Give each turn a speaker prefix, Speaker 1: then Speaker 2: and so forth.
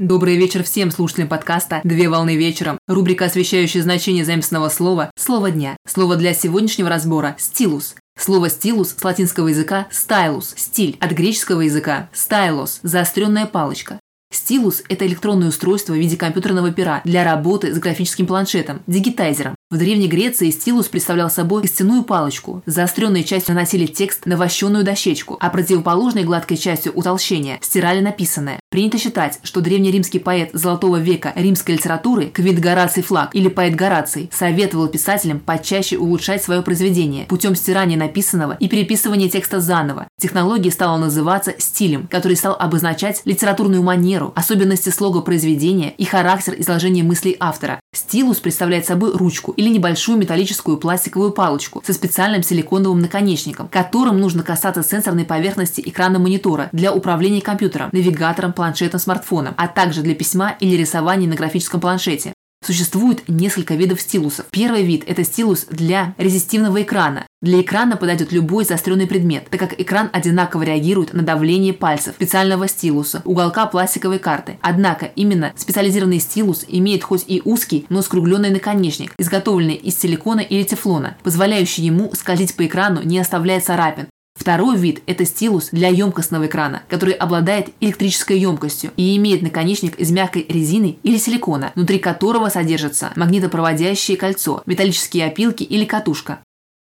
Speaker 1: Добрый вечер всем слушателям подкаста «Две волны вечером». Рубрика, освещающая значение заместного слова «Слово дня». Слово для сегодняшнего разбора – «стилус». Слово «стилус» с латинского языка «стайлус» – «стиль», от греческого языка «стайлос» – «заостренная палочка». Стилус – это электронное устройство в виде компьютерного пера для работы с графическим планшетом, дигитайзером. В Древней Греции стилус представлял собой костяную палочку. Заостренной частью наносили текст на вощеную дощечку, а противоположной гладкой частью утолщения стирали написанное. Принято считать, что древнеримский поэт Золотого века римской литературы Квинт Гораций Флаг или поэт Гораций советовал писателям почаще улучшать свое произведение путем стирания написанного и переписывания текста заново. Технология стала называться стилем, который стал обозначать литературную манеру, особенности слога произведения и характер изложения мыслей автора. Стилус представляет собой ручку или небольшую металлическую пластиковую палочку со специальным силиконовым наконечником, которым нужно касаться сенсорной поверхности экрана монитора для управления компьютером, навигатором, планшетом, смартфоном, а также для письма или рисования на графическом планшете. Существует несколько видов стилусов. Первый вид – это стилус для резистивного экрана. Для экрана подойдет любой заостренный предмет, так как экран одинаково реагирует на давление пальцев специального стилуса, уголка пластиковой карты. Однако именно специализированный стилус имеет хоть и узкий, но скругленный наконечник, изготовленный из силикона или тефлона, позволяющий ему скользить по экрану, не оставляя царапин, Второй вид – это стилус для емкостного экрана, который обладает электрической емкостью и имеет наконечник из мягкой резины или силикона, внутри которого содержится магнитопроводящее кольцо, металлические опилки или катушка.